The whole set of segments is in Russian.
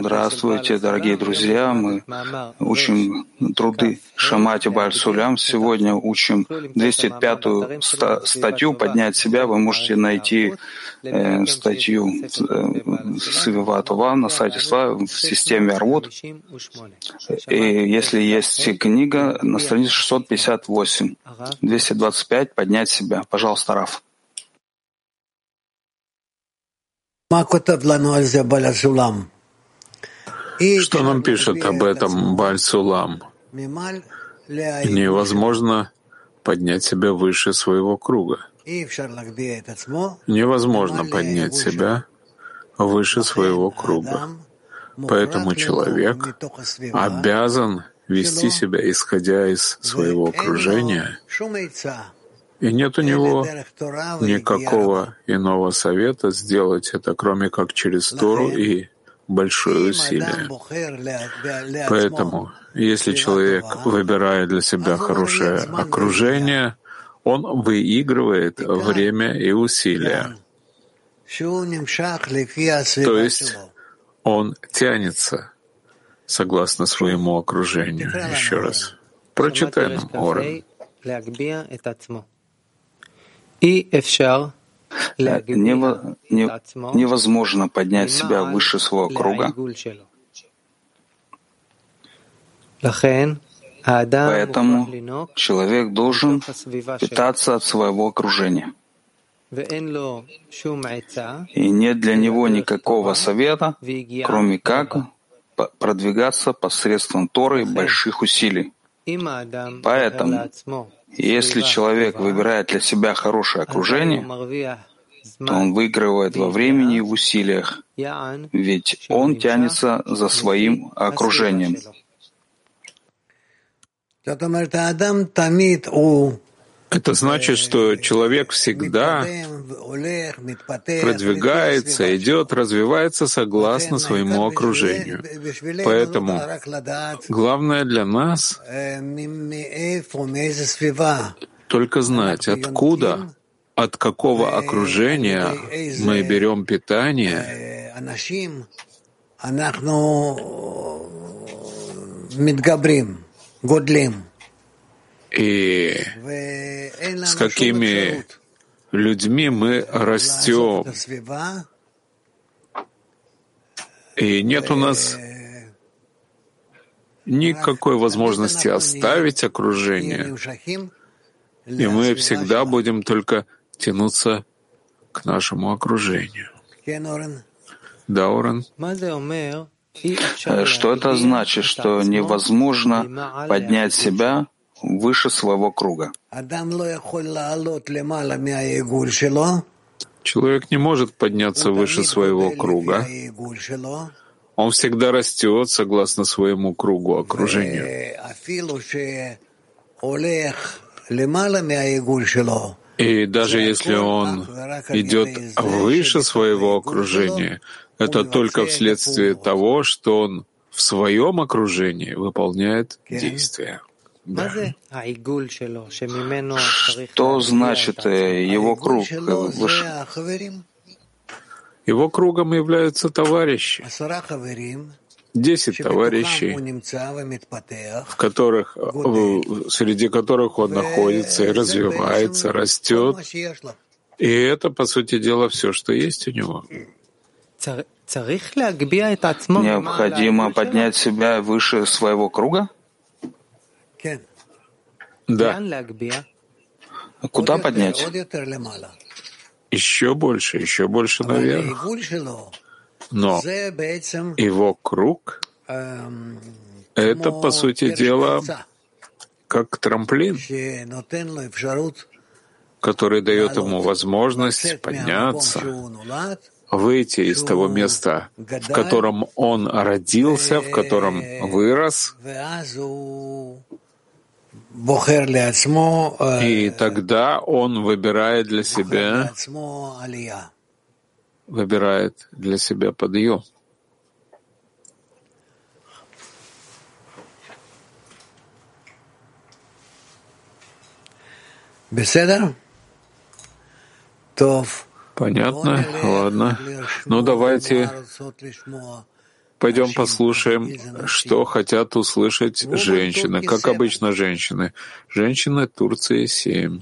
Здравствуйте, дорогие друзья. Мы учим труды Шамати Бальсулям. Сегодня учим 205-ю статью «Поднять себя». Вы можете найти э, статью э, Сывиватова на сайте Слава в системе Арвуд. И если есть книга, на странице 658, 225 «Поднять себя». Пожалуйста, Раф. Что нам пишет об этом Бальсулам? Невозможно поднять себя выше своего круга. Невозможно поднять себя выше своего круга. Поэтому человек обязан вести себя, исходя из своего окружения, и нет у него никакого иного совета сделать это, кроме как через Тору и большое усилие. Поэтому, если человек выбирает для себя хорошее окружение, он выигрывает время и усилия. То есть он тянется согласно своему окружению. Еще раз. Прочитай нам, Орен. Невозможно поднять себя выше своего круга. Поэтому человек должен питаться от своего окружения. И нет для него никакого совета, кроме как продвигаться посредством Торы больших усилий. Поэтому если человек выбирает для себя хорошее окружение, то он выигрывает во времени и в усилиях, ведь он тянется за своим окружением. Это значит, что человек всегда продвигается, идет, развивается согласно своему окружению. Поэтому главное для нас только знать, откуда, от какого окружения мы берем питание, годлим и с какими людьми мы растем. И нет у нас никакой возможности оставить окружение, и мы всегда будем только тянуться к нашему окружению. Да, Орен? Э, что это значит, что невозможно поднять себя выше своего круга. Человек не может подняться выше своего круга. Он всегда растет согласно своему кругу окружения. И даже если он идет выше своего окружения, это только вследствие того, что он в своем окружении выполняет действия. Да. Что значит э, его круг? Его кругом являются товарищи. Десять товарищей, в которых, среди которых он находится и развивается, растет. И это, по сути дела, все, что есть у него. Необходимо поднять себя выше своего круга? Да. Куда поднять? Еще больше, еще больше наверх. Но его круг — это, по сути дела, как трамплин, который дает ему возможность подняться, выйти из того места, в котором он родился, в котором вырос, и тогда он выбирает для себя, выбирает для себя подъем. Понятно? Ладно. Ну, давайте пойдем послушаем, что хотят услышать женщины. Как обычно, женщины. Женщины Турции 7.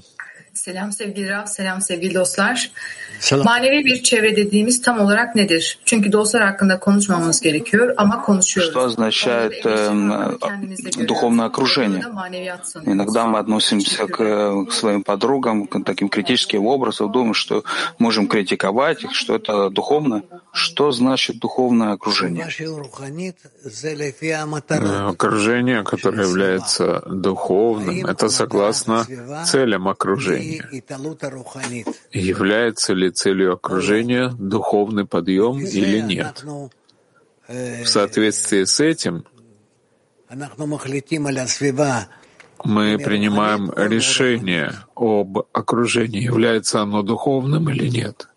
Selam sevgili Rab, selam sevgili dostlar. Selam. Manevi bir çevre dediğimiz tam olarak nedir? Çünkü dostlar hakkında konuşmamamız gerekiyor ama konuşuyoruz. Что означает э, духовное окружение? Иногда мы относимся к, к своим подругам, к таким критическим образом, думаем, что можем критиковать их, что это духовно. Что значит духовное окружение? Окружение, которое является духовным, это согласно целям окружения. Является ли целью окружения духовный подъем или нет? В соответствии с этим мы принимаем решение об окружении, является оно духовным или нет.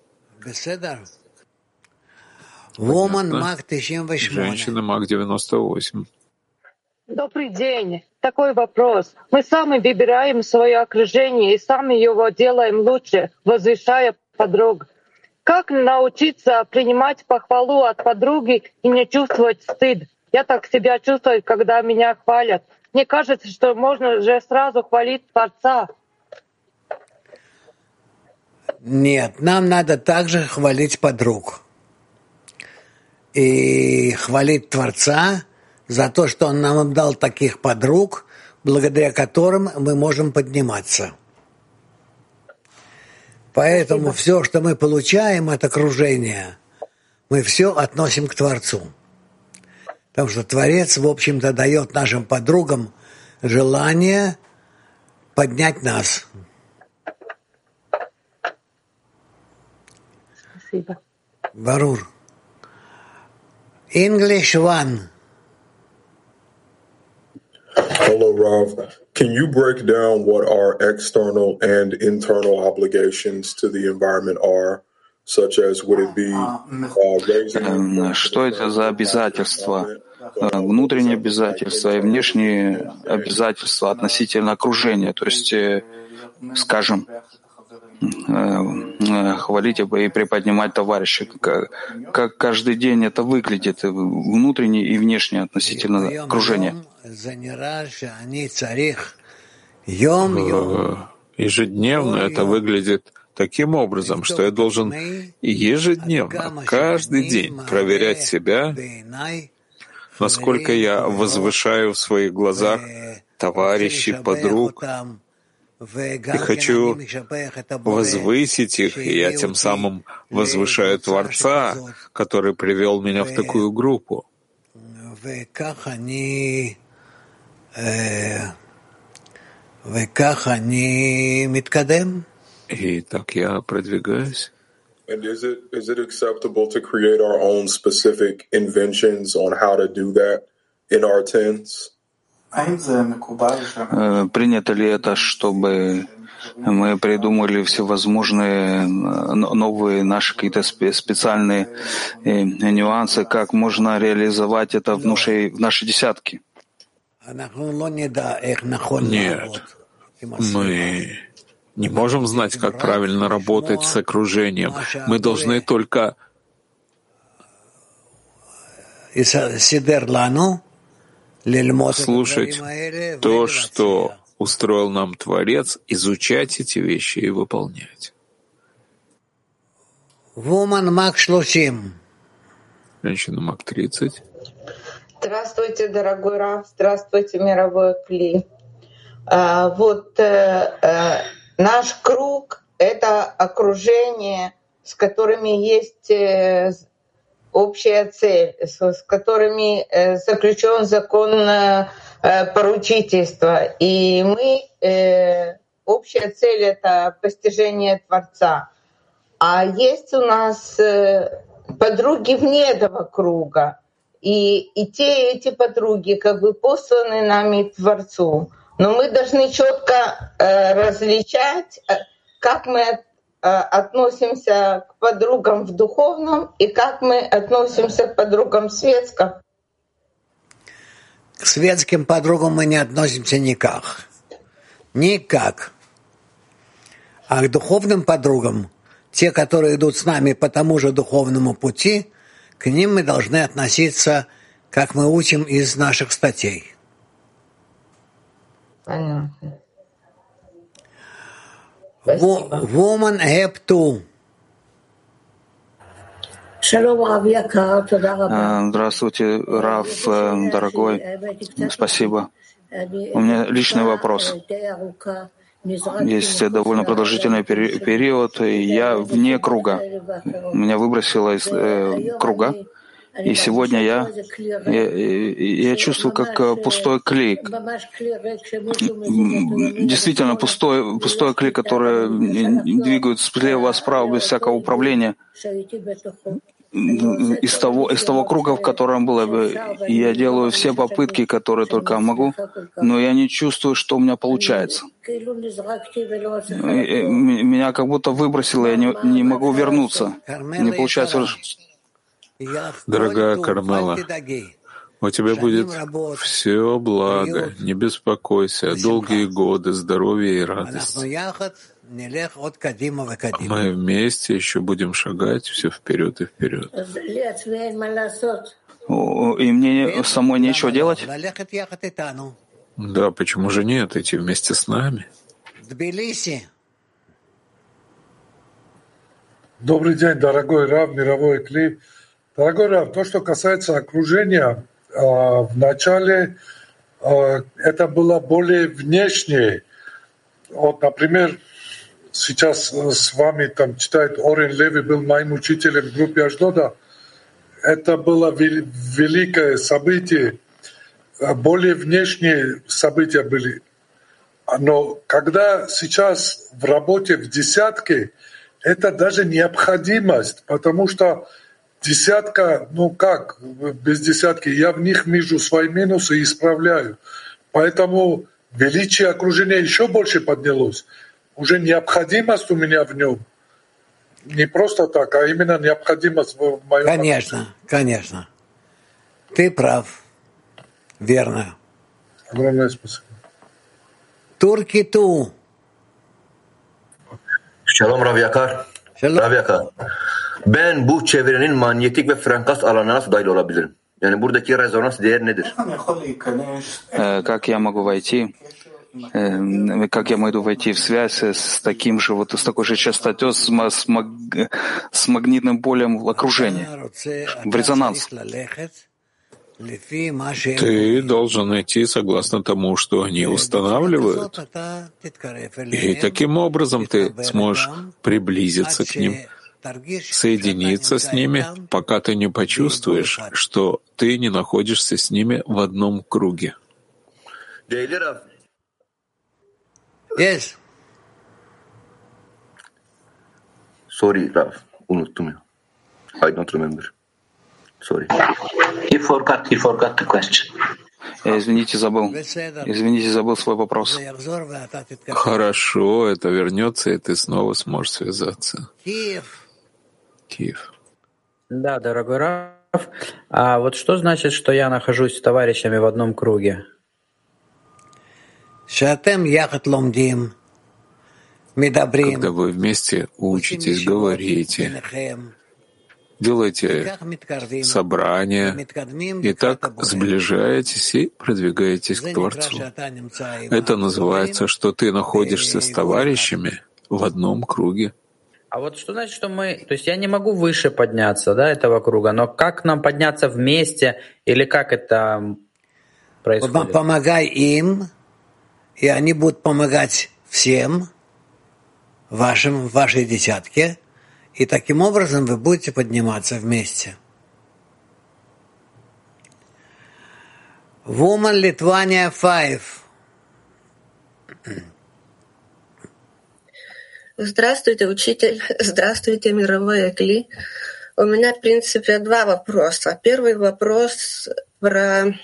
Женщина Маг 98. Добрый день. Такой вопрос. Мы сами выбираем свое окружение и сами его делаем лучше, возвышая подруг. Как научиться принимать похвалу от подруги и не чувствовать стыд? Я так себя чувствую, когда меня хвалят. Мне кажется, что можно же сразу хвалить Творца. Нет, нам надо также хвалить подруг. И хвалить Творца за то, что Он нам дал таких подруг, благодаря которым мы можем подниматься. Поэтому Спасибо. все, что мы получаем от окружения, мы все относим к Творцу. Потому что Творец, в общем-то, дает нашим подругам желание поднять нас. Спасибо. Барур. English one. Hello, Rav. Can you break down what our external and internal obligations to the environment are, such as would it be uh, raising... Что это за обязательства? Внутренние обязательства и внешние обязательства относительно окружения. То есть, скажем, хвалить и приподнимать товарища. Как, как каждый день это выглядит, внутренне и внешне относительно окружения. Ежедневно это выглядит таким образом, что я должен ежедневно, каждый день проверять себя, насколько я возвышаю в своих глазах товарищей, подруг, и хочу возвысить их, и я тем самым возвышаю Творца, который привел меня в такую группу. И так я продвигаюсь. And is it is it acceptable to create our own specific inventions on how to do that in our tens? Э, принято ли это, чтобы мы придумали всевозможные новые наши какие-то специальные э, нюансы, как можно реализовать это в, нашей, в нашей десятке? Нет, мы не можем знать, как правильно работать с окружением. Мы должны только слушать то, что устроил нам Творец, изучать эти вещи и выполнять. Женщина Мак 30. Здравствуйте, дорогой Раф, здравствуйте, мировой Кли. А, вот э, э, наш круг — это окружение, с которыми есть э, общая цель, с, которыми э, заключен закон э, поручительства. И мы, э, общая цель — это постижение Творца. А есть у нас э, подруги вне этого круга. И, и те, и эти подруги как бы посланы нами Творцу. Но мы должны четко э, различать, э, как мы Э, относимся к подругам в духовном и как мы относимся к подругам в светском? К светским подругам мы не относимся никак. Никак. А к духовным подругам те, которые идут с нами по тому же духовному пути, к ним мы должны относиться, как мы учим из наших статей. Понятно. Woman have to. Здравствуйте, Раф, э, дорогой. Спасибо. У меня личный вопрос. Есть довольно продолжительный период, и я вне круга. Меня выбросило из э, круга, и сегодня я, я, я чувствую как э, пустой клей. Действительно, пустой, пустой клей, который двигается слева-справа без всякого управления из того, из того круга, в котором было бы. Я делаю все попытки, которые только могу, но я не чувствую, что у меня получается. Меня как будто выбросило, я не, не могу вернуться. Не получается. Дорогая Кармела, у тебя будет все благо, не беспокойся, долгие годы, здоровья и радости. Мы вместе еще будем шагать все вперед и вперед. И мне самой нечего делать? Да, почему же нет? Идти вместе с нами. Добрый день, дорогой Рав, мировой клип. Дорогой Рав, то, что касается окружения, а, в начале а, это было более внешнее. Вот, например, сейчас с вами там читает Орен Леви, был моим учителем в группе Аждода. Это было великое событие. Более внешние события были. Но когда сейчас в работе в десятке, это даже необходимость, потому что десятка, ну как без десятки, я в них вижу свои минусы и исправляю. Поэтому величие окружения еще больше поднялось. Уже необходимость у меня в нем. Не просто так, а именно необходимость в моем... Конечно, окружении. конечно. Ты прав. Верно. Огромное спасибо. Турки ту. Шалом, Rav Yakar. Rav Yakar. Ben bu çevrenin manyetik ve frekans alanına nasıl dahil olabilirim? Yani buradaki rezonans değer nedir? Как я могу войти? Как я могу войти в связь с таким же, вот с такой же частотой, с, с, маг, с магнитным полем окружения, в резонанс? Ты должен идти согласно тому, что они устанавливают. И таким образом ты сможешь приблизиться к ним, соединиться с ними, пока ты не почувствуешь, что ты не находишься с ними в одном круге. Yes. Sorry, Rav. Unuttum ya. I don't remember. Sorry. He forgot, he forgot the question. Извините, забыл. Извините, забыл свой вопрос. Хорошо, это вернется, и ты снова сможешь связаться. Киев. Киев. Да, дорогой Раф. А вот что значит, что я нахожусь с товарищами в одном круге? Когда вы вместе учитесь, говорите, делайте собрания и так сближаетесь и продвигаетесь к Творцу. Это называется, что ты находишься с товарищами в одном круге. А вот что значит, что мы... То есть я не могу выше подняться да, этого круга, но как нам подняться вместе или как это происходит? Помогай им, и они будут помогать всем, вашим, вашей десятке, и таким образом вы будете подниматься вместе. Woman Lithuania 5. Здравствуйте, учитель. Здравствуйте, мировой Экли. У меня, в принципе, два вопроса. Первый вопрос про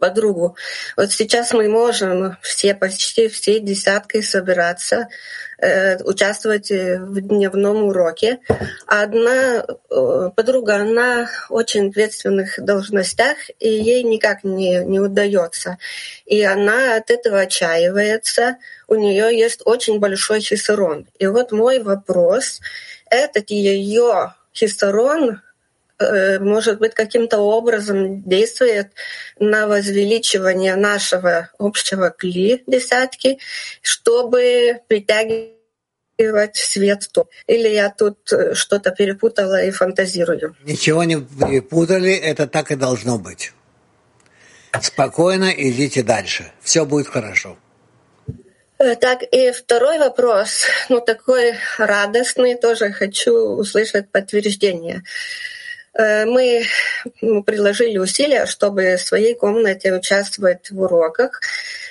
подругу. Вот сейчас мы можем все, почти все десяткой собираться, э, участвовать в дневном уроке. Одна э, подруга, она очень ответственных должностях, и ей никак не, не удается. И она от этого отчаивается. У нее есть очень большой хисарон. И вот мой вопрос, этот ее хисарон может быть, каким-то образом действует на возвеличивание нашего общего кли десятки, чтобы притягивать свет то. Или я тут э, что-то перепутала и фантазирую? Ничего не перепутали, это так и должно быть. Спокойно идите дальше. Все будет хорошо. Э, так, и второй вопрос, ну такой радостный, тоже хочу услышать подтверждение. Э, мы приложили усилия, чтобы в своей комнате участвовать в уроках.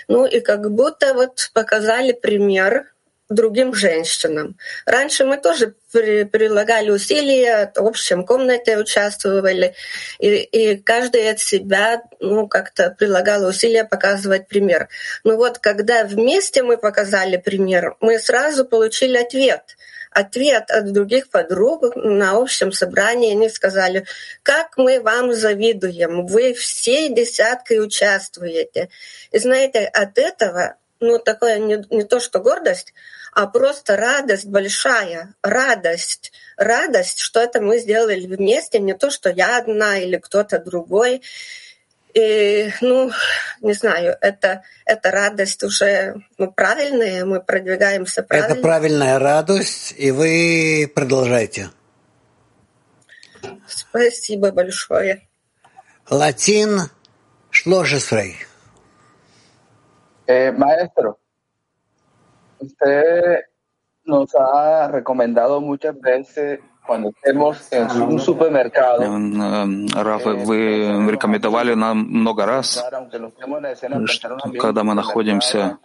Ну и как будто вот показали пример другим женщинам. Раньше мы тоже при, прилагали усилия, в общем комнате участвовали, и, и каждый от себя ну, как-то прилагал усилия показывать пример. Но вот когда вместе мы показали пример, мы сразу получили ответ — ответ от других подруг на общем собрании. Они сказали, как мы вам завидуем, вы всей десяткой участвуете. И знаете, от этого, ну, такое не, не то, что гордость, а просто радость большая, радость, радость, что это мы сделали вместе, не то, что я одна или кто-то другой. И, ну, не знаю, это, это радость уже ну, правильная, мы продвигаемся правильно. Это правильная радость, и вы продолжайте. Спасибо большое. Латин Шложесрей. Eh, maestro, usted nos ha recomendado muchas veces Раф, вы рекомендовали нам много раз, что когда мы находимся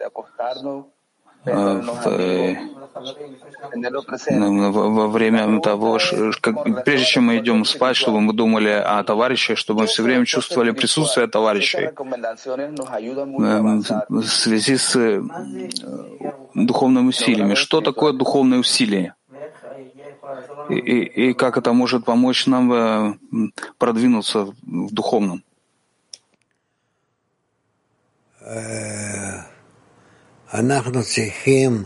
в, во время того, как, прежде чем мы идем спать, чтобы мы думали о товарищах, чтобы мы все время чувствовали присутствие товарищей. в связи с духовными усилиями. Что такое духовное усилие? и, и, и как это может помочь нам э, продвинуться в духовном? אנחנו צריכים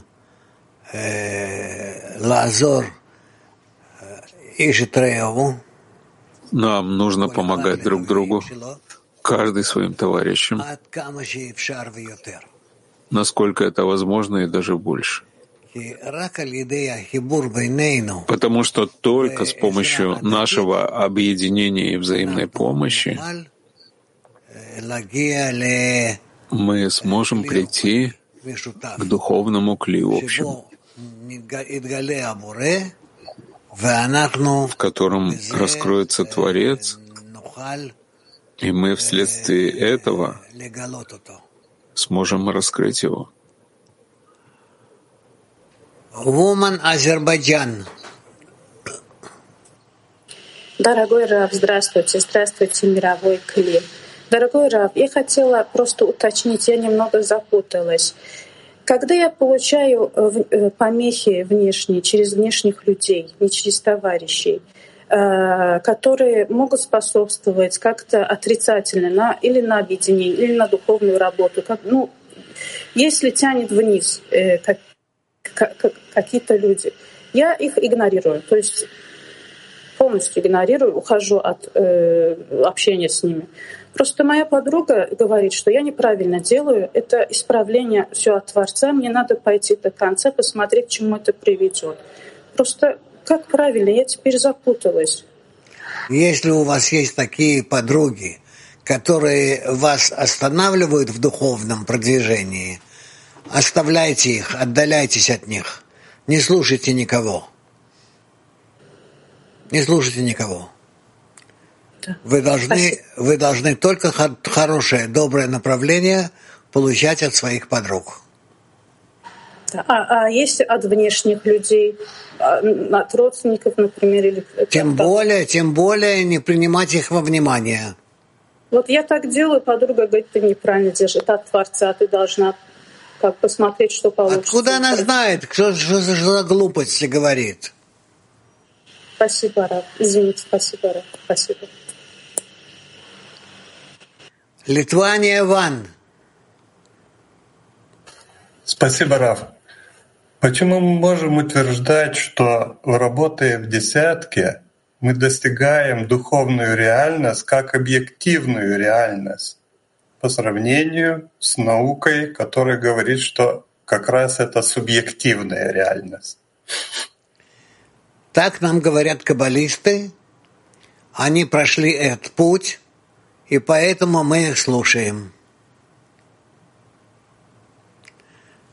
לעזור איש את רעהו. Нам нужно помогать друг другу, каждый своим товарищам, насколько это возможно и даже больше. Потому что только с помощью нашего объединения и взаимной помощи мы сможем прийти к духовному кли общему, в котором раскроется Творец, и мы вследствие этого сможем раскрыть его. Woman Азербайджан. Дорогой Рав, здравствуйте. Здравствуйте, мировой Кли. Дорогой Рав, я хотела просто уточнить, я немного запуталась. Когда я получаю э, э, помехи внешние через внешних людей, не через товарищей, э, которые могут способствовать как-то отрицательно на, или на объединение, или на духовную работу. Как, ну, если тянет вниз, как, какие-то люди. Я их игнорирую, то есть полностью игнорирую, ухожу от э, общения с ними. Просто моя подруга говорит, что я неправильно делаю, это исправление все от Творца, мне надо пойти до конца, посмотреть, к чему это приведет. Просто как правильно, я теперь запуталась. Если у вас есть такие подруги, которые вас останавливают в духовном продвижении – Оставляйте их, отдаляйтесь от них. Не слушайте никого. Не слушайте никого. Вы должны, вы должны только хорошее, доброе направление получать от своих подруг. А, а если от внешних людей, а, от родственников, например, или тем более, тем более не принимать их во внимание. Вот я так делаю, подруга говорит, ты неправильно держишь, это от Творца, ты должна как посмотреть, что получится. Откуда она знает, кто что за, глупости говорит? Спасибо, Раб. Извините, спасибо, Раб. Спасибо. Литвания Ван. Спасибо, Раф. Почему мы можем утверждать, что работая в десятке, мы достигаем духовную реальность как объективную реальность по сравнению с наукой, которая говорит, что как раз это субъективная реальность? Так нам говорят каббалисты. Они прошли этот путь, и поэтому мы их слушаем.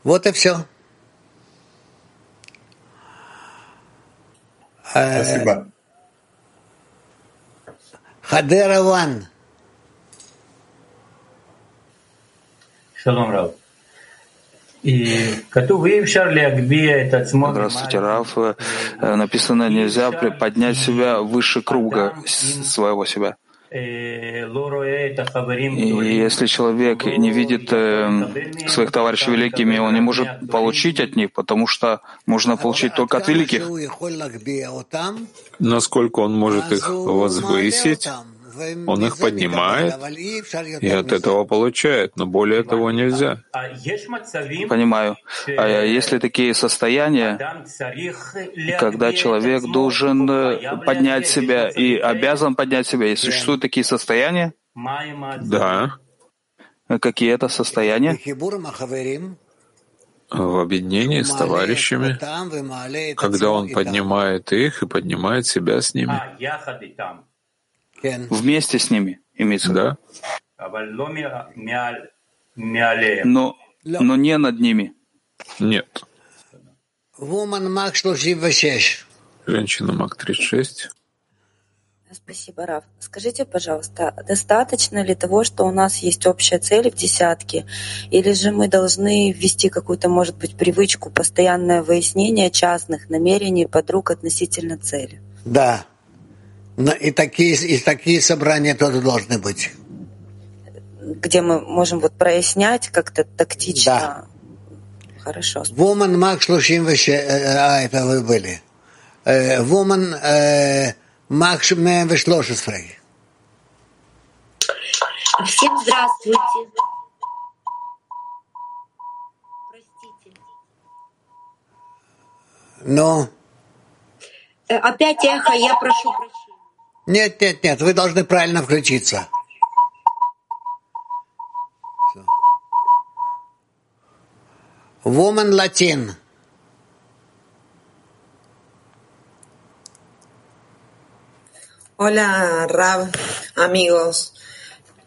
Вот и все. Спасибо. Хадера Шалом, Рав. Здравствуйте, Раф. Написано, нельзя поднять себя выше круга своего себя. И если человек не видит э, своих товарищей великими, он не может получить от них, потому что можно получить только от великих. Насколько он может их возвысить, он их поднимает и от этого получает, но более того нельзя. Понимаю. А есть ли такие состояния, когда человек должен э, поднять себя и обязан поднять себя? И существуют такие состояния? Да. Какие это состояния? в объединении с товарищами, когда он поднимает их и поднимает себя с ними. Вместе с ними, имеется да? Но, но не над ними. Нет. Woman 36. Женщина Мак 36. Спасибо, Раф. Скажите, пожалуйста, достаточно ли того, что у нас есть общая цель в десятке, или же мы должны ввести какую-то, может быть, привычку, постоянное выяснение частных намерений подруг относительно цели? Да, но и такие, и такие собрания тоже должны быть. Где мы можем вот прояснять как-то тактично. Да. Хорошо. Woman Мак 36, а это вы были. Woman Мак 113. Всем здравствуйте. Простите. Ну? Опять эхо, я прошу прощения. Нет, нет, нет, вы должны правильно включиться. Woman Latin. Hola, Rab, amigos.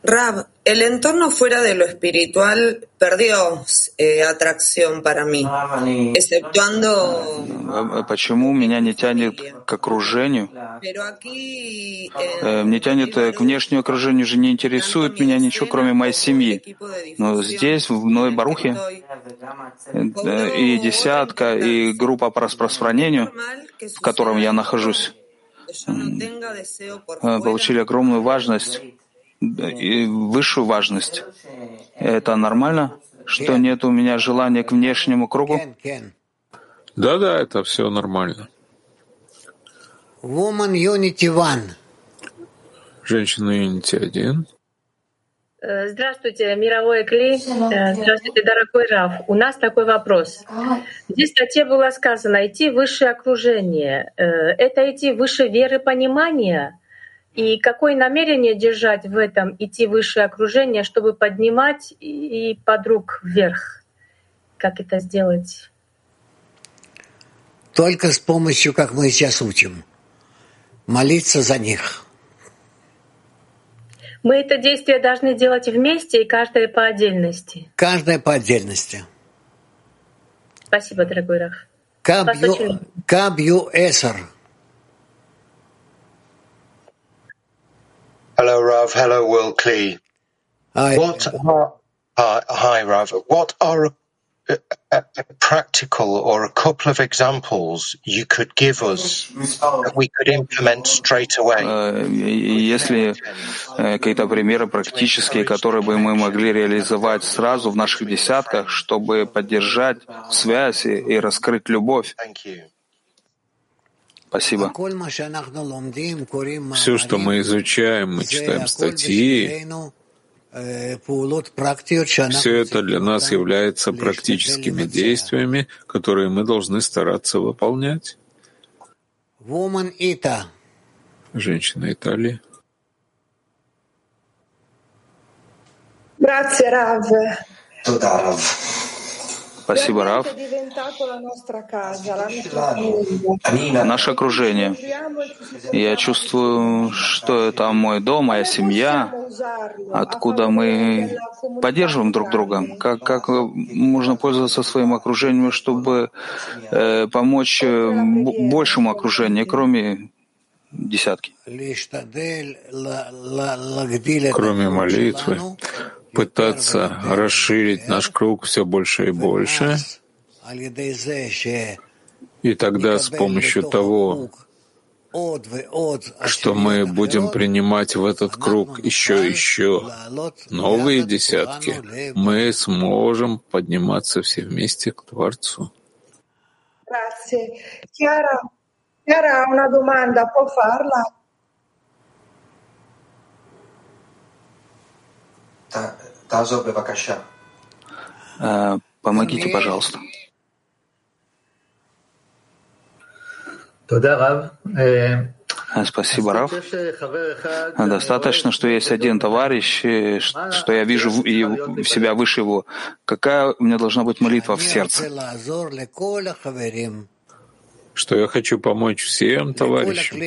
Rab, el entorno fuera de lo espiritual perdió eh, atracción para mí, exceptuando... Почему меня не тянет к окружению? Мне тянет к внешнему окружению, же не интересует меня ничего, кроме моей семьи. Но здесь, в Ной Барухе, и десятка, и группа по распространению, в котором я нахожусь, получили огромную важность высшую важность. Это нормально, что нет у меня желания к внешнему кругу? Да-да, это все нормально. Woman Unity One. Женщина Unity 1. Здравствуйте, мировой Кли. Здравствуйте, дорогой Раф. У нас такой вопрос. Здесь в статье было сказано идти выше окружения. Это идти выше веры понимания? И какое намерение держать в этом, идти выше окружения, чтобы поднимать и подруг вверх? Как это сделать? Только с помощью, как мы сейчас учим, молиться за них. Мы это действие должны делать вместе и каждое по отдельности. Каждое по отдельности. Спасибо, дорогой Раф. Кабью Эсер. Hello, Rav. Hello, Will Klee. Hi. What are, uh, hi, Rav. What are a, a practical or a couple of examples you could give us that we could implement straight away? Если какие-то примеры практические, которые бы мы могли реализовать сразу в наших десятках, чтобы поддержать связь и раскрыть любовь. Спасибо. Все, что мы изучаем, мы читаем статьи, все это для нас является практическими действиями, которые мы должны стараться выполнять. Женщина Италии. Grazie, Rav. Спасибо, Раф. Наше окружение. Я чувствую, что это мой дом, моя семья, откуда мы поддерживаем друг друга. Как, как можно пользоваться своим окружением, чтобы э, помочь э, большему окружению, кроме десятки? Кроме молитвы, пытаться расширить наш круг все больше и больше, и тогда с помощью того, что мы будем принимать в этот круг еще и еще новые десятки, мы сможем подниматься все вместе к Творцу. Chiara, Chiara ha una domanda, può farla? Помогите, пожалуйста. Спасибо, Рав. Достаточно, что есть один товарищ, что я вижу в себя выше его. Какая у меня должна быть молитва в сердце? Что я хочу помочь всем товарищам,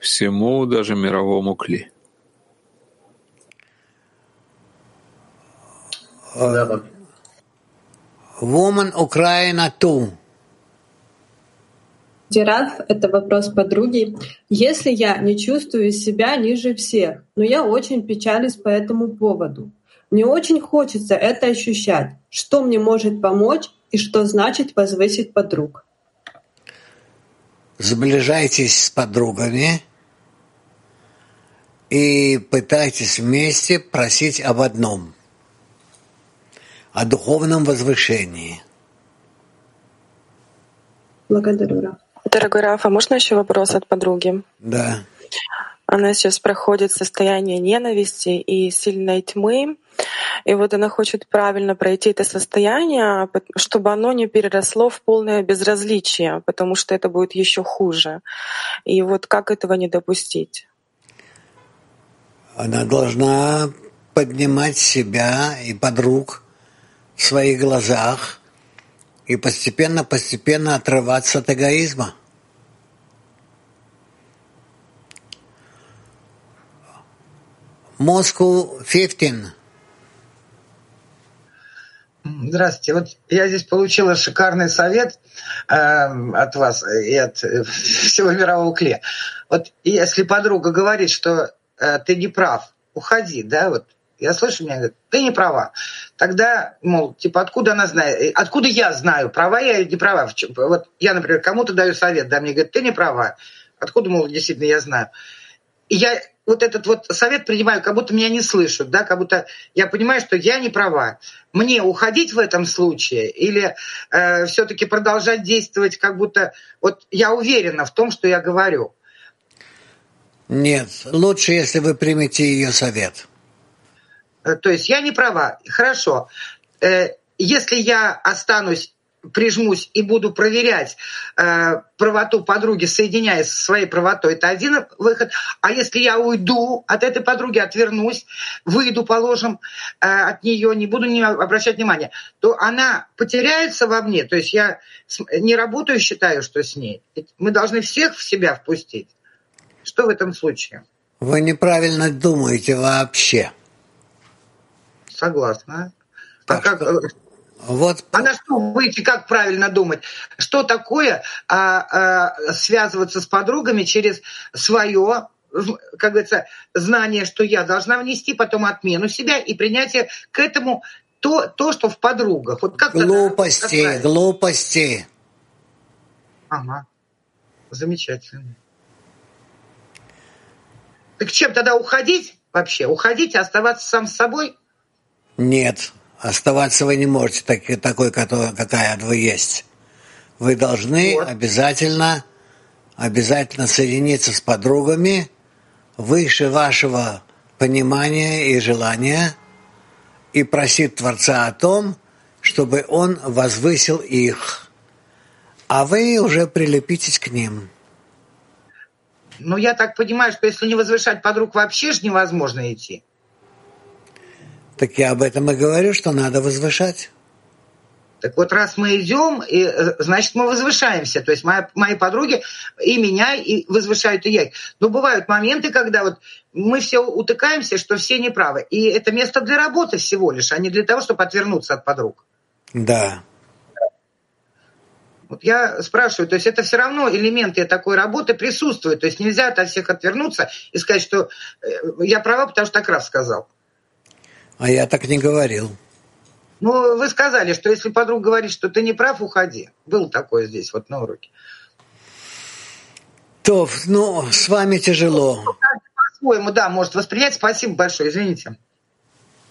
всему даже мировому кли. Woman Ukraine 2. Дираф — это вопрос подруги. Если я не чувствую себя ниже всех, но я очень печалюсь по этому поводу. Мне очень хочется это ощущать. Что мне может помочь и что значит возвысить подруг? Сближайтесь с подругами и пытайтесь вместе просить об одном — о духовном возвышении. Благодарю, Раф. Дорогой Раф, а можно еще вопрос от подруги? Да. Она сейчас проходит состояние ненависти и сильной тьмы, и вот она хочет правильно пройти это состояние, чтобы оно не переросло в полное безразличие, потому что это будет еще хуже. И вот как этого не допустить? Она должна поднимать себя и подруг в своих глазах и постепенно-постепенно отрываться от эгоизма. Москву 15. Здравствуйте. Вот я здесь получила шикарный совет э, от вас и от всего мирового кле. Вот если подруга говорит, что э, ты не прав, уходи, да, вот я слышу, меня говорят, ты не права. Тогда, мол, типа, откуда она знает? Э, откуда я знаю, права я или не права? Вот я, например, кому-то даю совет, да, мне говорят, ты не права. Откуда, мол, действительно я знаю? И я вот этот вот совет принимаю, как будто меня не слышат, да, как будто я понимаю, что я не права. Мне уходить в этом случае или э, все-таки продолжать действовать, как будто вот я уверена в том, что я говорю? Нет, лучше, если вы примете ее совет. Э, то есть я не права. Хорошо. Э, если я останусь прижмусь и буду проверять э, правоту подруги, соединяясь со своей правотой, это один выход. А если я уйду от этой подруги, отвернусь, выйду, положим, от нее, не буду не обращать внимания, то она потеряется во мне. То есть я не работаю, считаю, что с ней. Мы должны всех в себя впустить. Что в этом случае? Вы неправильно думаете вообще. Согласна. А как, э, вот. А на что выйти, как правильно думать? Что такое а, а, связываться с подругами через свое, как говорится, знание, что я должна внести, потом отмену себя и принятие к этому то, то, что в подругах. Вот как глупости, как глупости. Ага. Замечательно. Так чем тогда уходить вообще? Уходить и оставаться сам с собой? Нет, оставаться вы не можете так, такой, какая вы есть. Вы должны вот. обязательно, обязательно соединиться с подругами выше вашего понимания и желания и просить Творца о том, чтобы Он возвысил их, а вы уже прилепитесь к ним. Ну, я так понимаю, что если не возвышать подруг, вообще же невозможно идти. Так я об этом и говорю, что надо возвышать. Так вот, раз мы идем, и, э, значит, мы возвышаемся. То есть мои, мои подруги и меня и возвышают, и я Но бывают моменты, когда вот мы все утыкаемся, что все неправы. И это место для работы всего лишь, а не для того, чтобы отвернуться от подруг. Да. Вот я спрашиваю, то есть это все равно элементы такой работы присутствуют. То есть нельзя от всех отвернуться и сказать, что э, я права, потому что так раз сказал. А я так не говорил. Ну, вы сказали, что если подруга говорит, что ты не прав, уходи. Было такое здесь, вот на уроке. То, ну, с вами тяжело. Ну, по-своему, да, может воспринять. Спасибо большое, извините.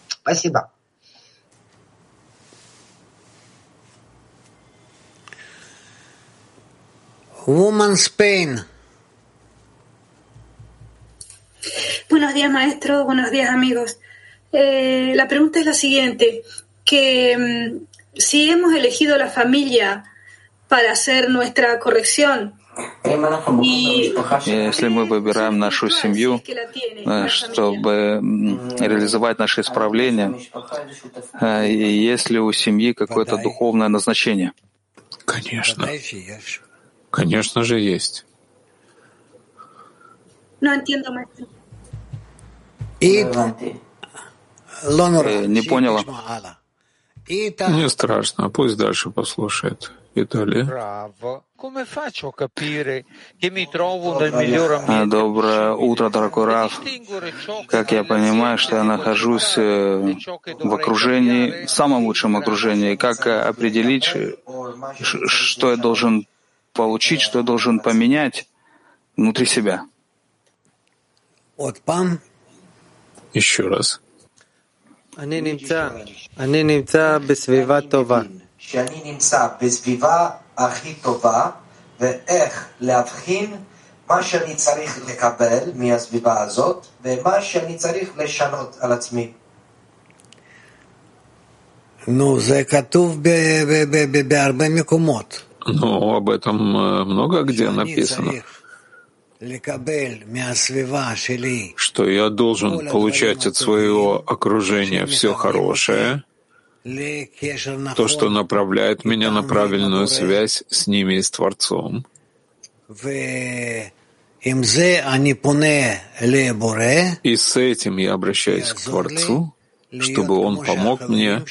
Спасибо. Woman's Pain. Buenos días, maestro. Buenos días, amigos. Eh, la pregunta es la siguiente. que mm, si hemos elegido la familia para hacer nuestra corrección, если мы выбираем нашу семью, э, чтобы реализовать наше исправление, э, есть ли у семьи какое-то духовное назначение? Конечно. Конечно же есть. И не поняла. Не страшно, пусть дальше послушает. Италия. А, доброе утро, дорогой Раф. Как я понимаю, что я нахожусь э, в окружении, в самом лучшем окружении, как определить, что я должен получить, что я должен поменять внутри себя? Еще раз. שאני נמצא בסביבה הכי טובה, ואיך להבחין מה שאני צריך לקבל מהסביבה הזאת, ומה שאני צריך לשנות על עצמי. נו, זה כתוב בהרבה מקומות. Ну, об этом много где написано что я должен получать от своего окружения все хорошее, то, что направляет меня на правильную связь с ними и с Творцом. И с этим я обращаюсь к Творцу, чтобы Он помог мне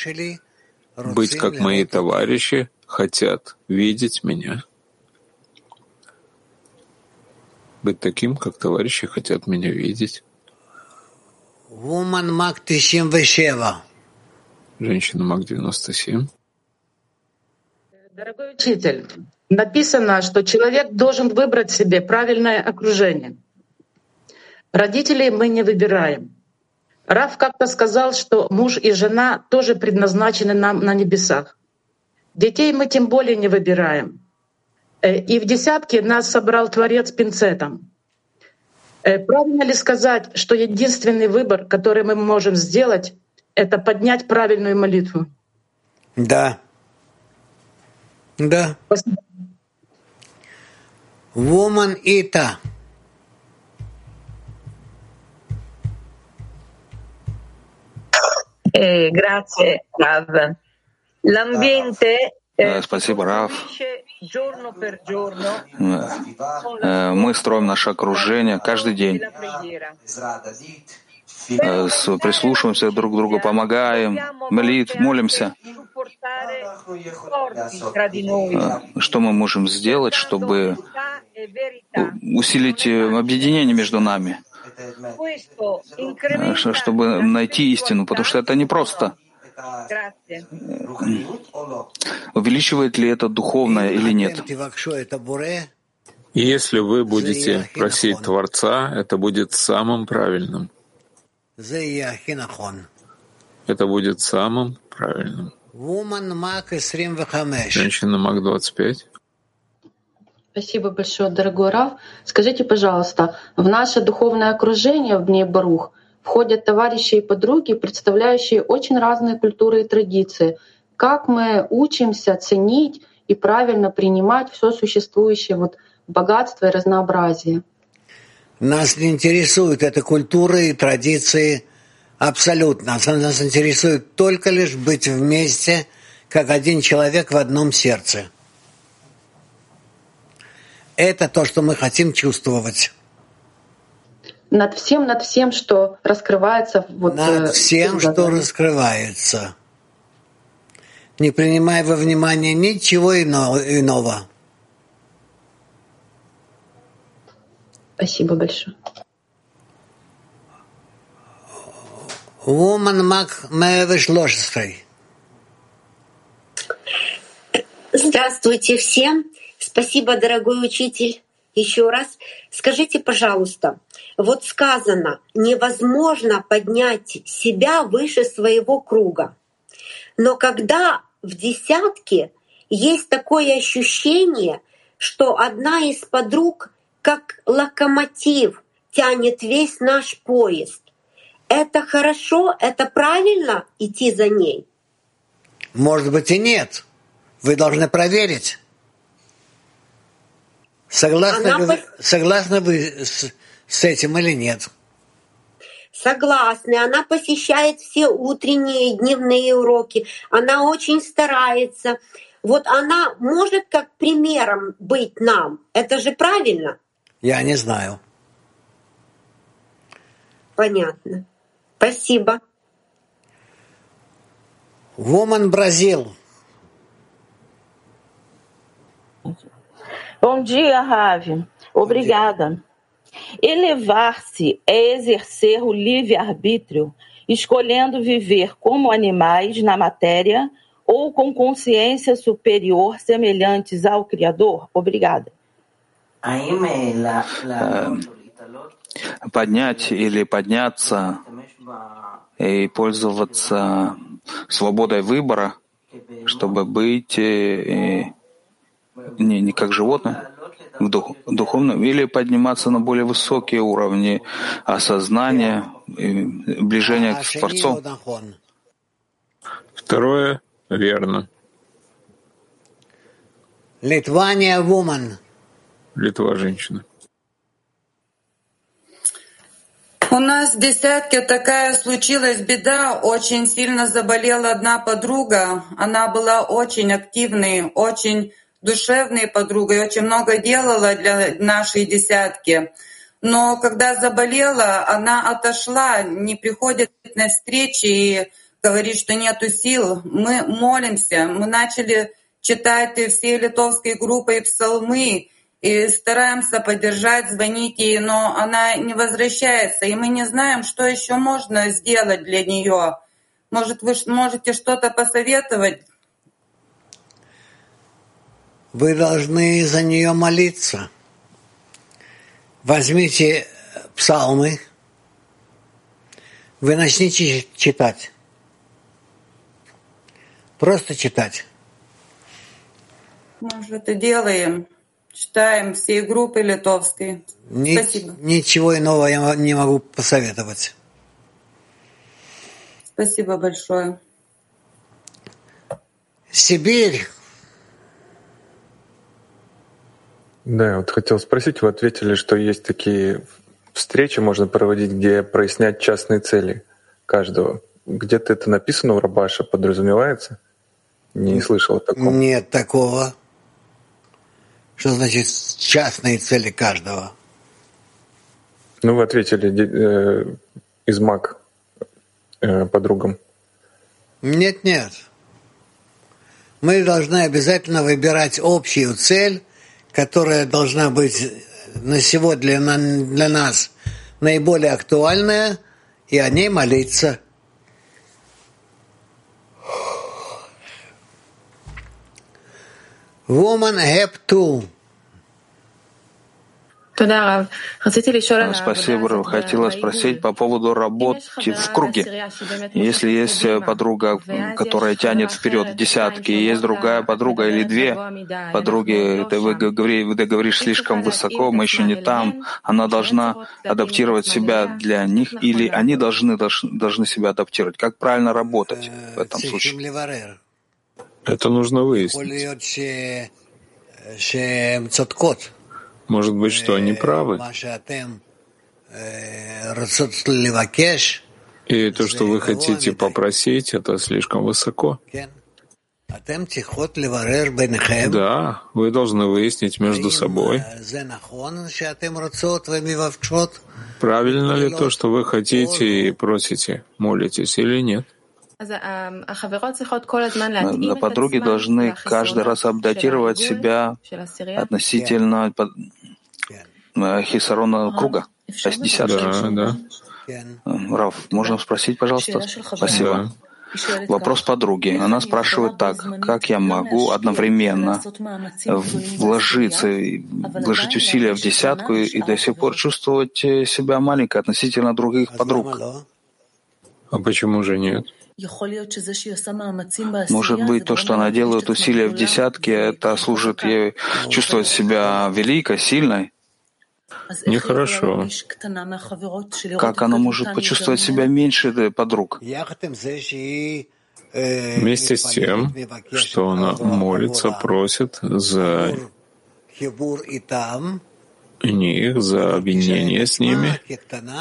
быть, как мои товарищи хотят видеть меня быть таким, как товарищи хотят меня видеть. Woman Mag 97. Женщина Маг 97. Дорогой учитель, написано, что человек должен выбрать себе правильное окружение. Родителей мы не выбираем. Раф как-то сказал, что муж и жена тоже предназначены нам на небесах. Детей мы тем более не выбираем. Э, и в десятке нас собрал Творец пинцетом. Э, правильно ли сказать, что единственный выбор, который мы можем сделать, это поднять правильную молитву? Да. Да. Спасибо. Woman Ita. Eh, grazie, Rav. L'ambiente спасибо, Раф. Э, мы строим наше окружение каждый день. Э, прислушиваемся друг к другу, помогаем, молит, молимся. Что мы можем сделать, чтобы усилить объединение между нами? Чтобы найти истину, потому что это непросто. просто увеличивает ли это духовное или нет. Если вы будете просить Творца, это будет самым правильным. Это будет самым правильным. Женщина Мак 25. Спасибо большое, дорогой Рав. Скажите, пожалуйста, в наше духовное окружение в Бней Барух входят товарищи и подруги, представляющие очень разные культуры и традиции. Как мы учимся ценить и правильно принимать все существующее вот богатство и разнообразие? Нас не интересует эта культура и традиции абсолютно. Нас интересует только лишь быть вместе, как один человек в одном сердце. Это то, что мы хотим чувствовать над всем, над всем, что раскрывается. Вот, над э, всем, что раскрывается. Не принимая во внимание ничего иного. Спасибо большое. Woman Мак Здравствуйте всем. Спасибо, дорогой учитель. Еще раз скажите, пожалуйста, вот сказано, невозможно поднять себя выше своего круга. Но когда в десятке есть такое ощущение, что одна из подруг как локомотив тянет весь наш поезд. Это хорошо, это правильно идти за ней? Может быть и нет. Вы должны проверить. Согласны, Она... вы, согласны вы с, с этим или нет? Согласны. Она посещает все утренние и дневные уроки. Она очень старается. Вот она может как примером быть нам. Это же правильно? Я не знаю. Понятно. Спасибо. Woman Brazil. Bom dia, Ravi. Obrigada. Elevar-se é exercer o livre-arbítrio, escolhendo viver como animais na matéria ou com consciência superior semelhantes ao Criador? Obrigada. Поднять или подняться и пользоваться свободой выбора, чтобы быть не, не как животное, в дух, духовном, или подниматься на более высокие уровни осознания, и ближения к Творцу. Второе верно. Литвания woman. Литва женщина. У нас в десятке такая случилась беда. Очень сильно заболела одна подруга. Она была очень активной, очень душевной подругой, очень много делала для нашей десятки. Но когда заболела, она отошла, не приходит на встречи и говорит, что нету сил. Мы молимся, мы начали читать все литовской группой псалмы и стараемся поддержать, звонить ей, но она не возвращается, и мы не знаем, что еще можно сделать для нее. Может, вы можете что-то посоветовать? Вы должны за нее молиться. Возьмите псалмы, вы начните читать. Просто читать. Мы же это делаем. Читаем всей группы литовской. Ни, Спасибо. Ничего иного я не могу посоветовать. Спасибо большое. Сибирь Да, вот хотел спросить, вы ответили, что есть такие встречи можно проводить, где прояснять частные цели каждого. Где-то это написано у Рабаша, подразумевается? Не слышал о таком. Нет такого. Что значит частные цели каждого? Ну, вы ответили э, из МАК э, подругам. Нет, нет. Мы должны обязательно выбирать общую цель которая должна быть на сегодня для, для нас наиболее актуальная, и о ней молиться. Women have to Спасибо, Рав. Хотела спросить по поводу работы в круге. Если есть подруга, которая тянет вперед в десятки, и есть другая подруга или две подруги, ты, вы, говори, ты говоришь слишком высоко, мы еще не там, она должна адаптировать себя для них, или они должны, должны себя адаптировать. Как правильно работать в этом случае? Это нужно выяснить. Может быть, что они правы. И то, что вы хотите попросить, это слишком высоко. Да, вы должны выяснить между собой, правильно ли то, что вы хотите и просите, молитесь или нет. Но подруги должны каждый раз апдатировать себя относительно хисарона круга, десятки. Да, да. Раф, можно спросить, пожалуйста? Спасибо. Вопрос подруги. Она спрашивает так, как я могу одновременно вложиться, вложить усилия в десятку и до сих пор чувствовать себя маленькой относительно других подруг? А почему же нет? Может быть, то, что она делает усилия в десятке, это служит ей чувствовать себя великой, сильной? Нехорошо. Как она может почувствовать себя меньше подруг? Вместе с тем, что она молится, просит за них, за объединение с ними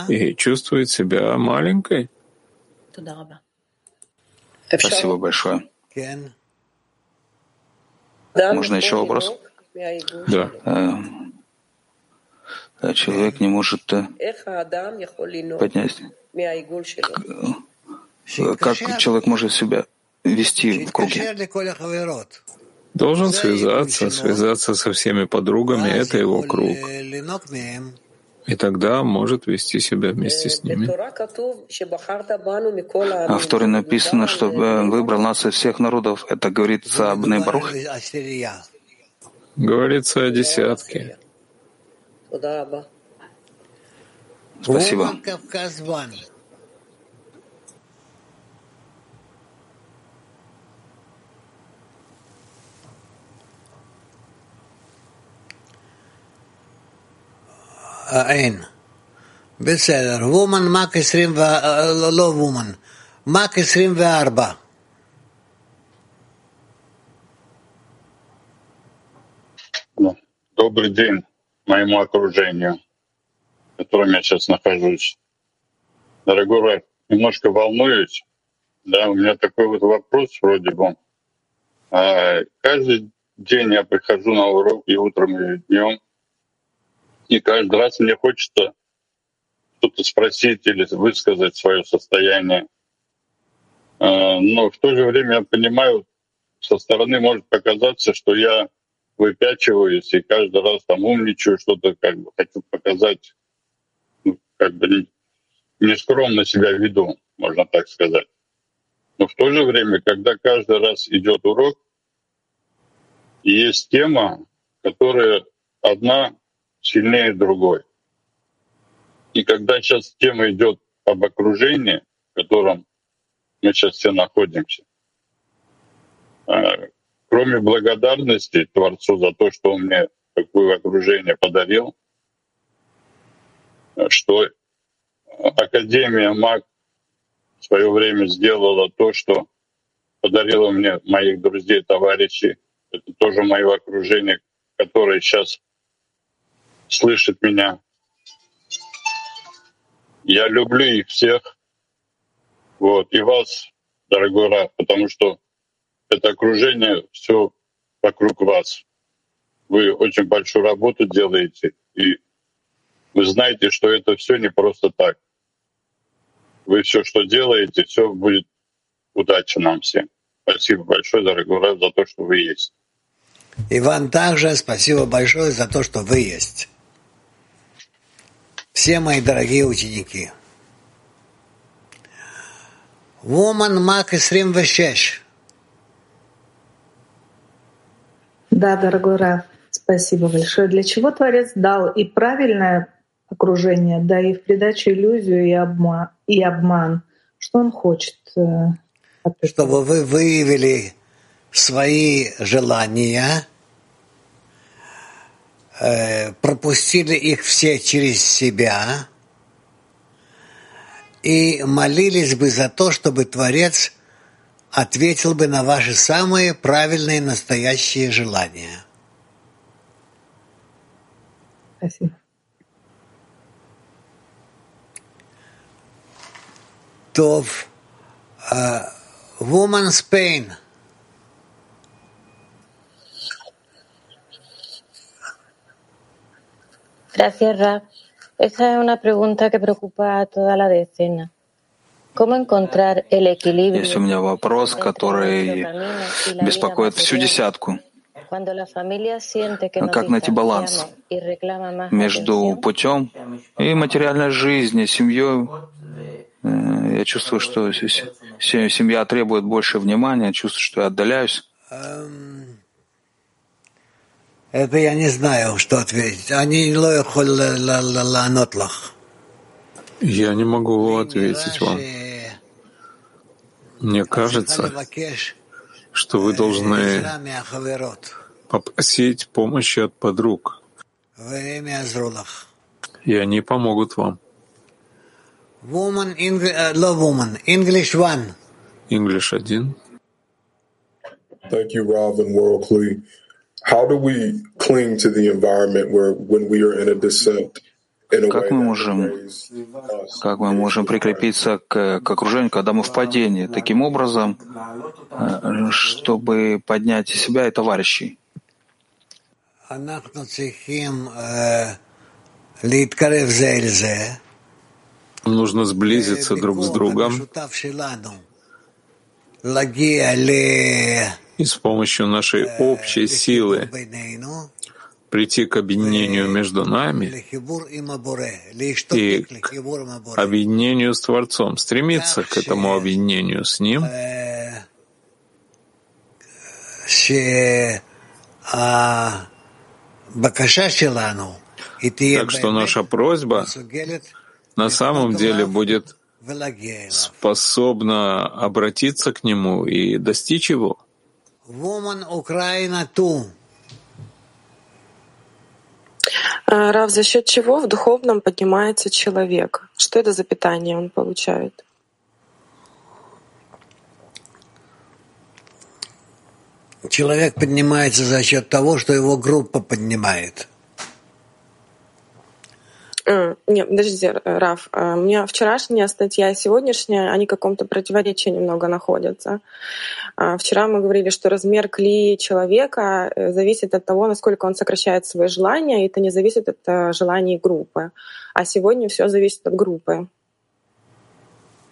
и чувствует себя маленькой. Спасибо большое. Можно еще вопрос? Да. Э, человек не может э, поднять. Как человек может себя вести в круге? Должен связаться, связаться со всеми подругами, это его круг. И тогда может вести себя вместе с ними. А в Торе написано, что выбрал нас из всех народов. Это говорится об Нейбарух? Говорится о десятке. Спасибо. אין. בסדר. וומן מק 20, לא וומן, מק 24. Добрый день моему окружению, в котором я сейчас нахожусь. Дорогой Райф, немножко волнуюсь. Да, у меня такой вот вопрос вроде бы. А, каждый день я прихожу на урок и утром, и днем, и каждый раз мне хочется что-то спросить или высказать свое состояние. А, но в то же время я понимаю, со стороны может показаться, что я выпячиваюсь и каждый раз там умничаю, что-то как бы хочу показать, ну, как бы нескромно себя веду, можно так сказать. Но в то же время, когда каждый раз идет урок, есть тема, которая одна сильнее другой. И когда сейчас тема идет об окружении, в котором мы сейчас все находимся, а, кроме благодарности Творцу за то, что он мне такое окружение подарил, что Академия МАГ в свое время сделала то, что подарила мне моих друзей, товарищей. Это тоже мое окружение, которое сейчас слышит меня. Я люблю их всех. Вот. И вас, дорогой Раф, потому что это окружение все вокруг вас. Вы очень большую работу делаете, и вы знаете, что это все не просто так. Вы все, что делаете, все будет удача нам всем. Спасибо большое, дорогой Раф, за то, что вы есть. И вам также спасибо большое за то, что вы есть все мои дорогие ученики. Woman Мак 26. Да, дорогой Раф, спасибо большое. Для чего Творец дал и правильное окружение, да и в придачу иллюзию и обман? И обман. Что он хочет? Э, Чтобы вы выявили свои желания, э, пропустили их все через себя и молились бы за то, чтобы Творец ответил бы на ваши самые правильные настоящие желания. Спасибо. Тов. Uh, woman's pain. Gracias, Rab. Esa es una pregunta que preocupa a toda la decena. Есть у меня вопрос, который беспокоит всю десятку. Как найти баланс между путем и материальной жизнью, семьей? Э, я чувствую, что семья требует больше внимания, чувствую, что я отдаляюсь. Это я не знаю, что ответить. Они Я не могу ответить вам. Мне кажется, что вы должны попросить помощи от подруг, и они помогут вам. Woman, uh, love woman, English one. English один. Thank you, Rav and World. How do we cling to the environment where when we are in a descent, как мы можем, как мы можем прикрепиться к, к окружению, когда мы в падении, таким образом, э, чтобы поднять себя и товарищей? Нужно сблизиться друг с другом. И с помощью нашей общей силы прийти к объединению между нами и к объединению с Творцом, стремиться к этому объединению с Ним, так что наша просьба на самом деле будет способна обратиться к Нему и достичь Его. А, Рав, за счет чего в духовном поднимается человек? Что это за питание он получает? Человек поднимается за счет того, что его группа поднимает. А, нет, подождите, Раф. А, у меня вчерашняя статья и сегодняшняя, они в каком-то противоречии немного находятся. А, вчера мы говорили, что размер клея человека э, зависит от того, насколько он сокращает свои желания, и это не зависит от э, желаний группы. А сегодня все зависит от группы.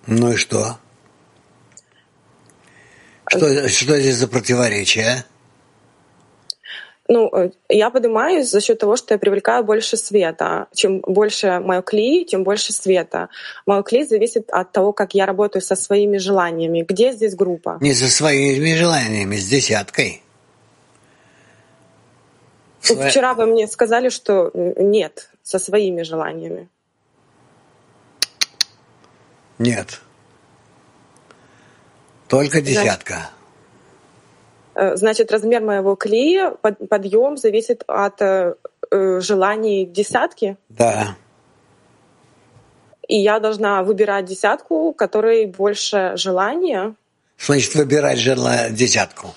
Ну и что? Что, что здесь за противоречие? Ну, э, я поднимаюсь за счет того, что я привлекаю больше света. Чем больше мое клей, тем больше света. Мое клей зависит от того, как я работаю со своими желаниями. Где здесь группа? Не со своими желаниями, с десяткой. Сво... Вчера вы мне сказали, что нет, со своими желаниями. Нет. Только десятка. Значит, Э, значит, размер моего клея, подъем зависит от э, э, желаний десятки? Да. И я должна выбирать десятку, которой больше желания. Значит, выбирать жела... десятку.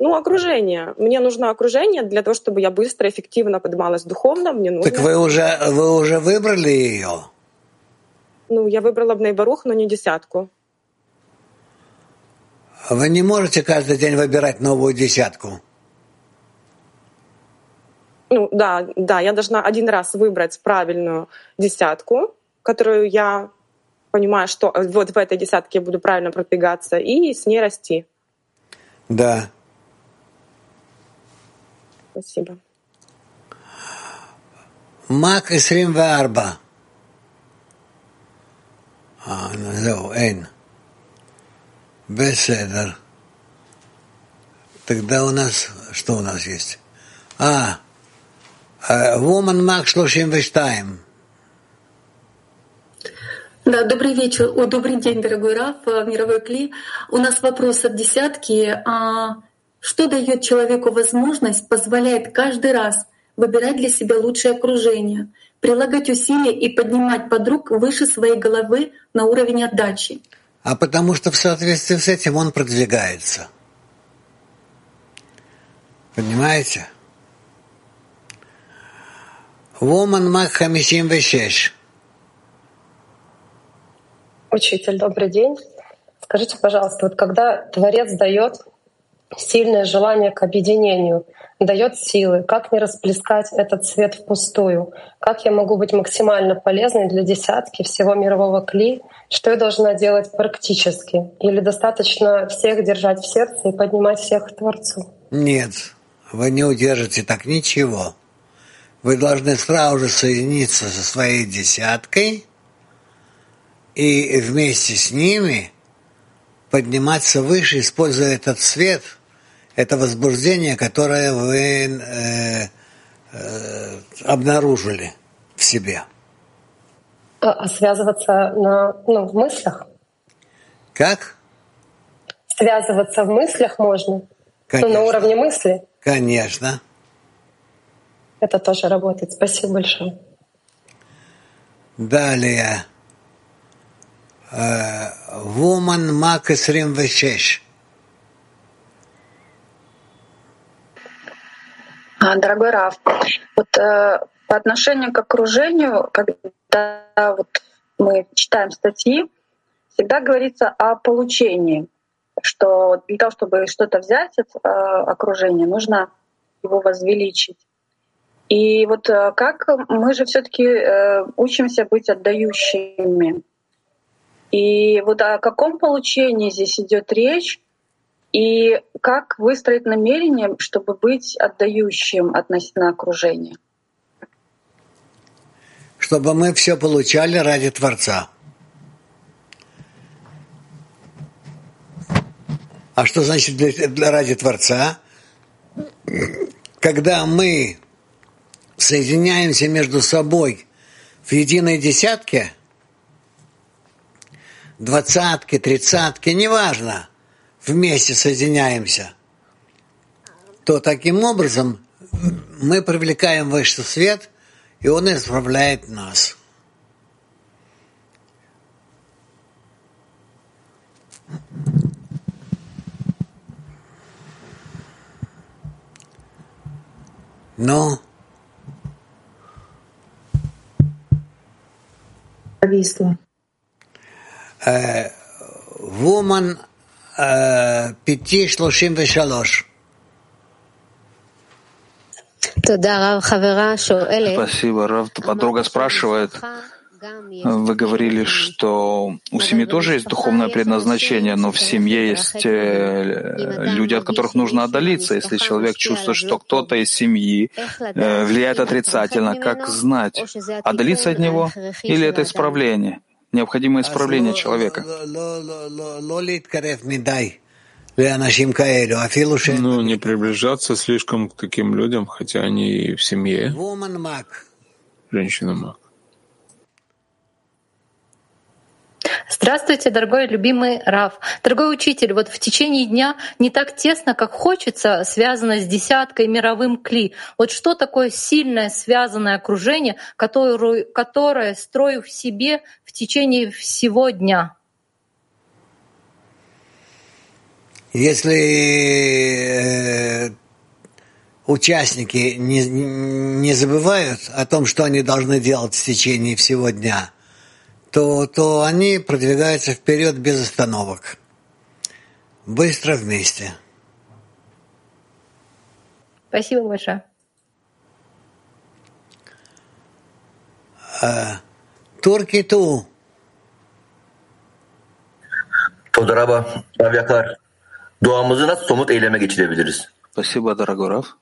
Ну, окружение. Мне нужно окружение для того, чтобы я быстро, эффективно поднималась духовно. Мне нужно... Так вы уже, вы уже выбрали ее? Ну, я выбрала в Найбарух, но не десятку. Вы не можете каждый день выбирать новую десятку. Ну да, да, я должна один раз выбрать правильную десятку, которую я понимаю, что э, вот в этой десятке я буду правильно продвигаться и с ней расти. Да. Спасибо. Мак и Срим Варба. А, назову Эйн. Беседер. Тогда у нас, что у нас есть? А, Woman Mark 32. Да, добрый вечер, о, добрый день, дорогой Раф, э, мировой Кли. У нас вопрос от десятки. А что дает человеку возможность, позволяет каждый раз выбирать для себя лучшее окружение, прилагать усилия и поднимать подруг выше своей головы на уровень отдачи? А потому что в соответствии с этим он продвигается. Понимаете? Woman Mach 56. Учитель, добрый день. Скажите, пожалуйста, вот когда Творец дает сильное желание к объединению, дает силы, как не расплескать этот свет впустую? Как я могу быть максимально полезной для десятки всего мирового кли? Что я должна делать практически? Или достаточно всех держать в сердце и поднимать всех к Творцу? Нет, вы не удержите так ничего. Вы должны сразу же соединиться со своей десяткой и вместе с ними подниматься выше, используя этот свет, это возбуждение, которое вы э, э, обнаружили в себе. А, а связываться на, ну, в мыслях? Как? Связываться в мыслях можно? Конечно. Ну, на уровне мысли? Конечно. Это тоже работает. Спасибо большое. Далее. Woman Мак 26. Дорогой Раф, вот э, по отношению к окружению, когда вот мы читаем статьи, всегда говорится о получении, что для того, чтобы что-то взять от э, окружения, нужно его возвеличить. И вот э, как мы же все-таки учимся быть отдающими. И вот о каком получении здесь идет речь, и как выстроить намерение, чтобы быть отдающим относительно окружения? Чтобы мы все получали ради Творца. А что значит для, для ради Творца? Когда мы соединяемся между собой в единой десятке, двадцатки, тридцатки, неважно, вместе соединяемся, то таким образом мы привлекаем высший свет, и он исправляет нас. Но Повисла. Woman 533. Спасибо. Рав, подруга спрашивает, вы говорили, что у семьи тоже есть духовное предназначение, но в семье есть э, люди, от которых нужно отдалиться. Если человек чувствует, что кто-то из семьи э, влияет отрицательно, как знать, отдалиться от него или это исправление? Необходимое исправление человека. Ну, не приближаться слишком к таким людям, хотя они и в семье. Женщина маг. Здравствуйте, дорогой любимый Раф. Дорогой учитель, вот в течение дня не так тесно, как хочется, связано с десяткой мировым кли. Вот что такое сильное связанное окружение, которое, которое строю в себе течение всего дня? Если э, участники не, не забывают о том, что они должны делать в течение всего дня — то, то они продвигаются вперед без остановок. Быстро вместе. Спасибо большое. Турки ту. Todaraba, Ravyakar, duamızı nasıl somut eyleme geçirebiliriz? Спасибо, дорогой Раф.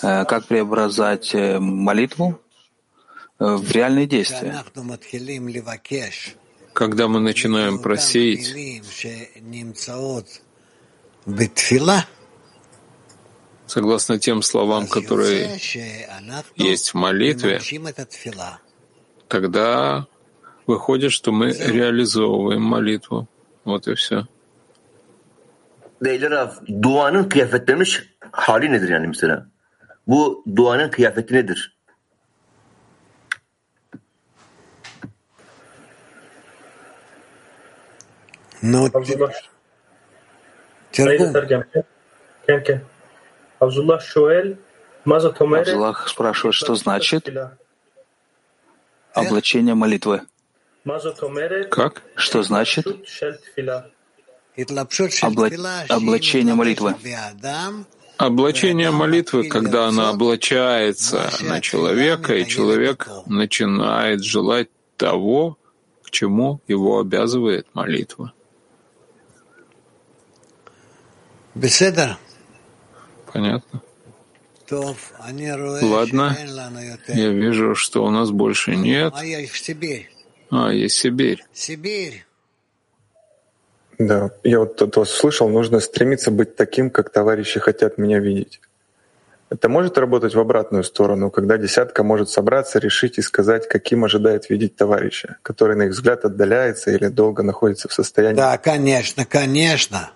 Как преобразовать молитву в реальные действия. Когда мы начинаем просить, Согласно тем словам, которые есть в молитве, тогда выходит, что мы реализовываем молитву. Вот и все. Beyler duanın kıyafetlenmiş hali nedir yani mesela? Bu duanın kıyafeti nedir? Абдуллах спрашивает, что значит облачение молитвы. Как? Что значит обла... облачение молитвы? Облачение молитвы, когда она облачается на человека, и человек начинает желать того, к чему его обязывает молитва. Понятно. Ладно, я вижу, что у нас больше нет. А, есть Сибирь. Да, я вот тут вас слышал, нужно стремиться быть таким, как товарищи хотят меня видеть. Это может работать в обратную сторону, когда десятка может собраться, решить и сказать, каким ожидает видеть товарища, который, на их взгляд, отдаляется или долго находится в состоянии. Да, конечно, конечно.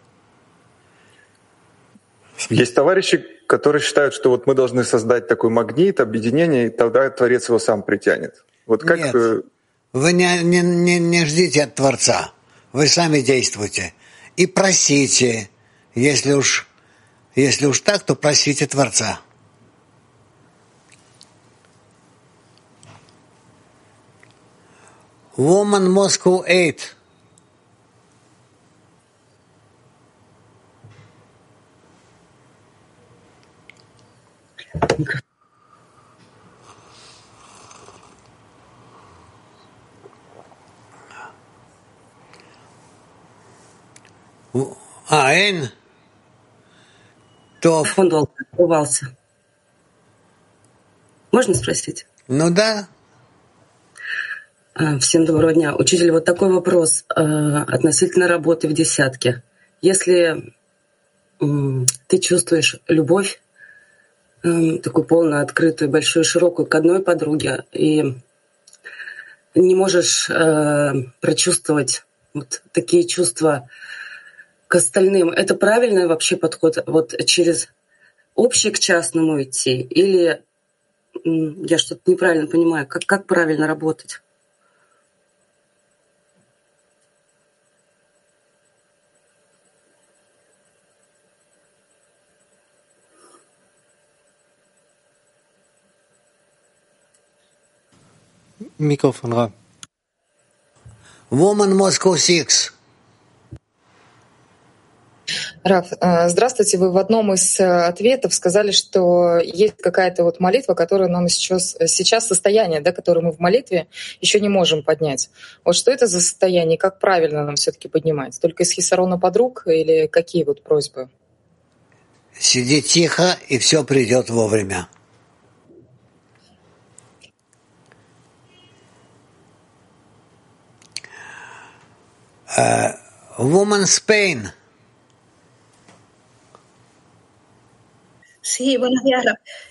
Есть товарищи, которые считают, что вот мы должны создать такой магнит, объединение, и тогда Творец его сам притянет. Вот как... Нет, вы не, не, не, не ждите от Творца. Вы сами действуйте. И просите. Если уж, если уж так, то просите Творца. Woman Moscow 8. А, Эн? То... Он долго открывался. Можно спросить? Ну да. Всем доброго дня. Учитель, вот такой вопрос э, относительно работы в десятке. Если ты чувствуешь любовь, такую полную, открытую, большую, широкую к одной подруге, и не можешь прочувствовать вот такие чувства к остальным. Это правильный вообще подход? Вот через общий к частному идти? Или я что-то неправильно понимаю? Как, как правильно работать? Микрофон, Ра. Woman Moscow 6. Раф, здравствуйте. Вы в одном из ответов сказали, что есть какая-то вот молитва, которая нам сейчас, сейчас состояние, да, которое мы в молитве еще не можем поднять. Вот что это за состояние, как правильно нам все-таки поднимать? Только из хисарона подруг или какие вот просьбы? Сиди тихо, и все придет вовремя. Uh, woman Sí, buenos días.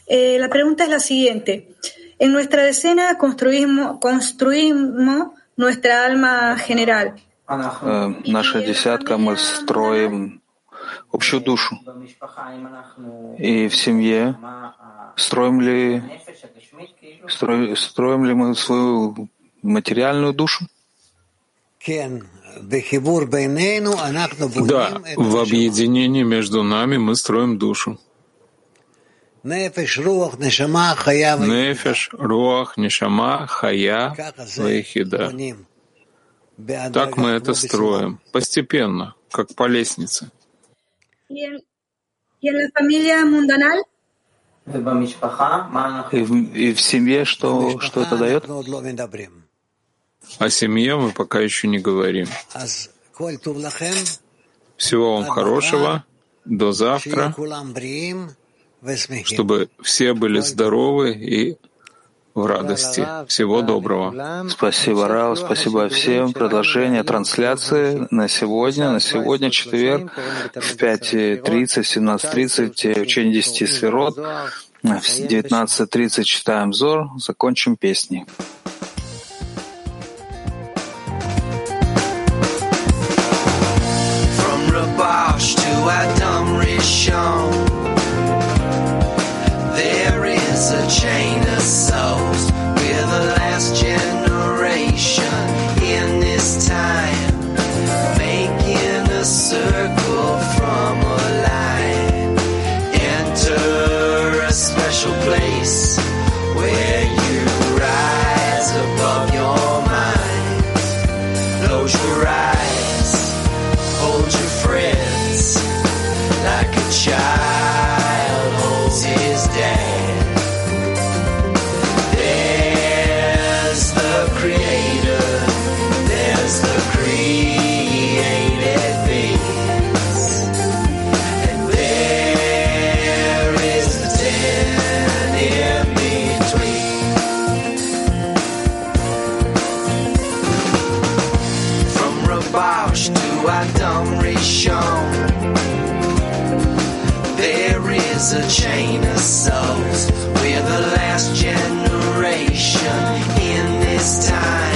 Eh, la pregunta es la siguiente. En nuestra decena construimos, construimos nuestra alma general. Э, наша десятка мы строим общую душу. И в семье строим ли, строим, строим ли мы свою материальную душу? Да, в объединении между нами мы строим душу. Нефеш, руах, нешама, хая, вейхида. Так мы это строим, постепенно, как по лестнице. И в, и в семье что, что это дает? О семье мы пока еще не говорим. Всего вам хорошего. До завтра чтобы все были здоровы и в радости. Всего доброго. Спасибо, Рав, спасибо всем. Продолжение трансляции на сегодня. На сегодня четверг в 5.30, 17.30, учение 10 сферот. В 19.30 э, читаем Зор, закончим песни. From Rabash to Adam Rishon. Adam Rishon. There is a chain of souls. We're the last generation in this time.